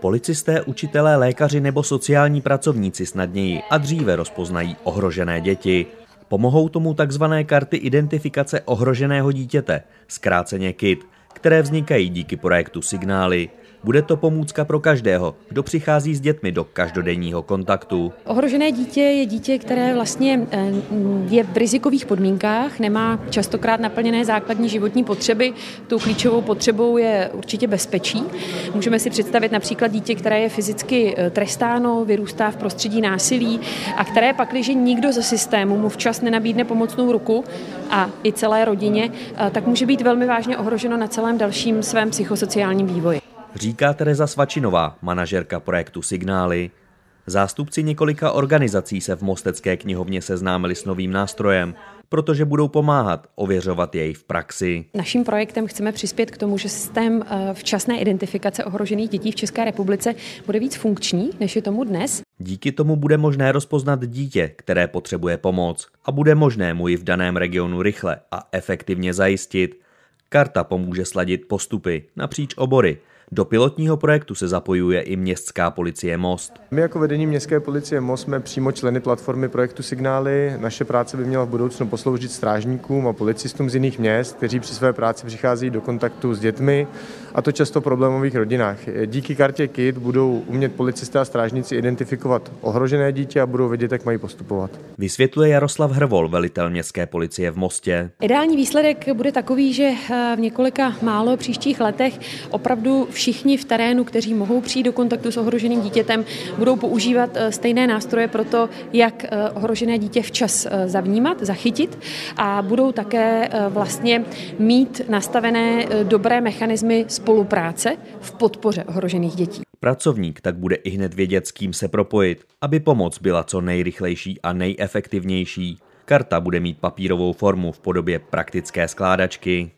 Policisté, učitelé, lékaři nebo sociální pracovníci snadněji a dříve rozpoznají ohrožené děti. Pomohou tomu takzvané karty identifikace ohroženého dítěte, zkráceně KIT, které vznikají díky projektu Signály. Bude to pomůcka pro každého, kdo přichází s dětmi do každodenního kontaktu. Ohrožené dítě je dítě, které vlastně eh, je v rizikových podmínkách, nemá častokrát naplněné základní životní potřeby. Tou klíčovou potřebou je určitě bezpečí. Můžeme si představit například dítě, které je fyzicky eh, trestáno, vyrůstá v prostředí násilí a které pak, když nikdo ze systému mu včas nenabídne pomocnou ruku a i celé rodině, eh, tak může být velmi vážně ohroženo na celém dalším svém psychosociálním vývoji říká Tereza Svačinová, manažerka projektu Signály. Zástupci několika organizací se v Mostecké knihovně seznámili s novým nástrojem, protože budou pomáhat ověřovat jej v praxi. Naším projektem chceme přispět k tomu, že systém eh, včasné identifikace ohrožených dětí v České republice bude víc funkční, než je tomu dnes. Díky tomu bude možné rozpoznat dítě, které potřebuje pomoc a bude možné mu ji v daném regionu rychle a efektivně zajistit. Karta pomůže sladit postupy napříč obory, do pilotního projektu se zapojuje i městská policie Most. My jako vedení městské policie Most jsme přímo členy platformy projektu Signály. Naše práce by měla v budoucnu posloužit strážníkům a policistům z jiných měst, kteří při své práci přicházejí do kontaktu s dětmi, a to často v problémových rodinách. Díky kartě KIT budou umět policisté a strážníci identifikovat ohrožené dítě a budou vědět, jak mají postupovat. Vysvětluje Jaroslav Hrvol, velitel městské policie v Mostě. Ideální výsledek bude takový, že v několika málo příštích letech opravdu všichni v terénu, kteří mohou přijít do kontaktu s ohroženým dítětem, budou používat eh, stejné nástroje pro to, jak eh, ohrožené dítě včas eh, zavnímat, zachytit a budou také vlastně mít nastavené dobré mechanismy spolupráce v podpoře ohrožených dětí. Pracovník tak bude i hned vědět, s kým se propojit, aby pomoc byla co nejrychlejší a nejefektivnější. Karta bude mít papírovou formu v podobě praktické skládačky.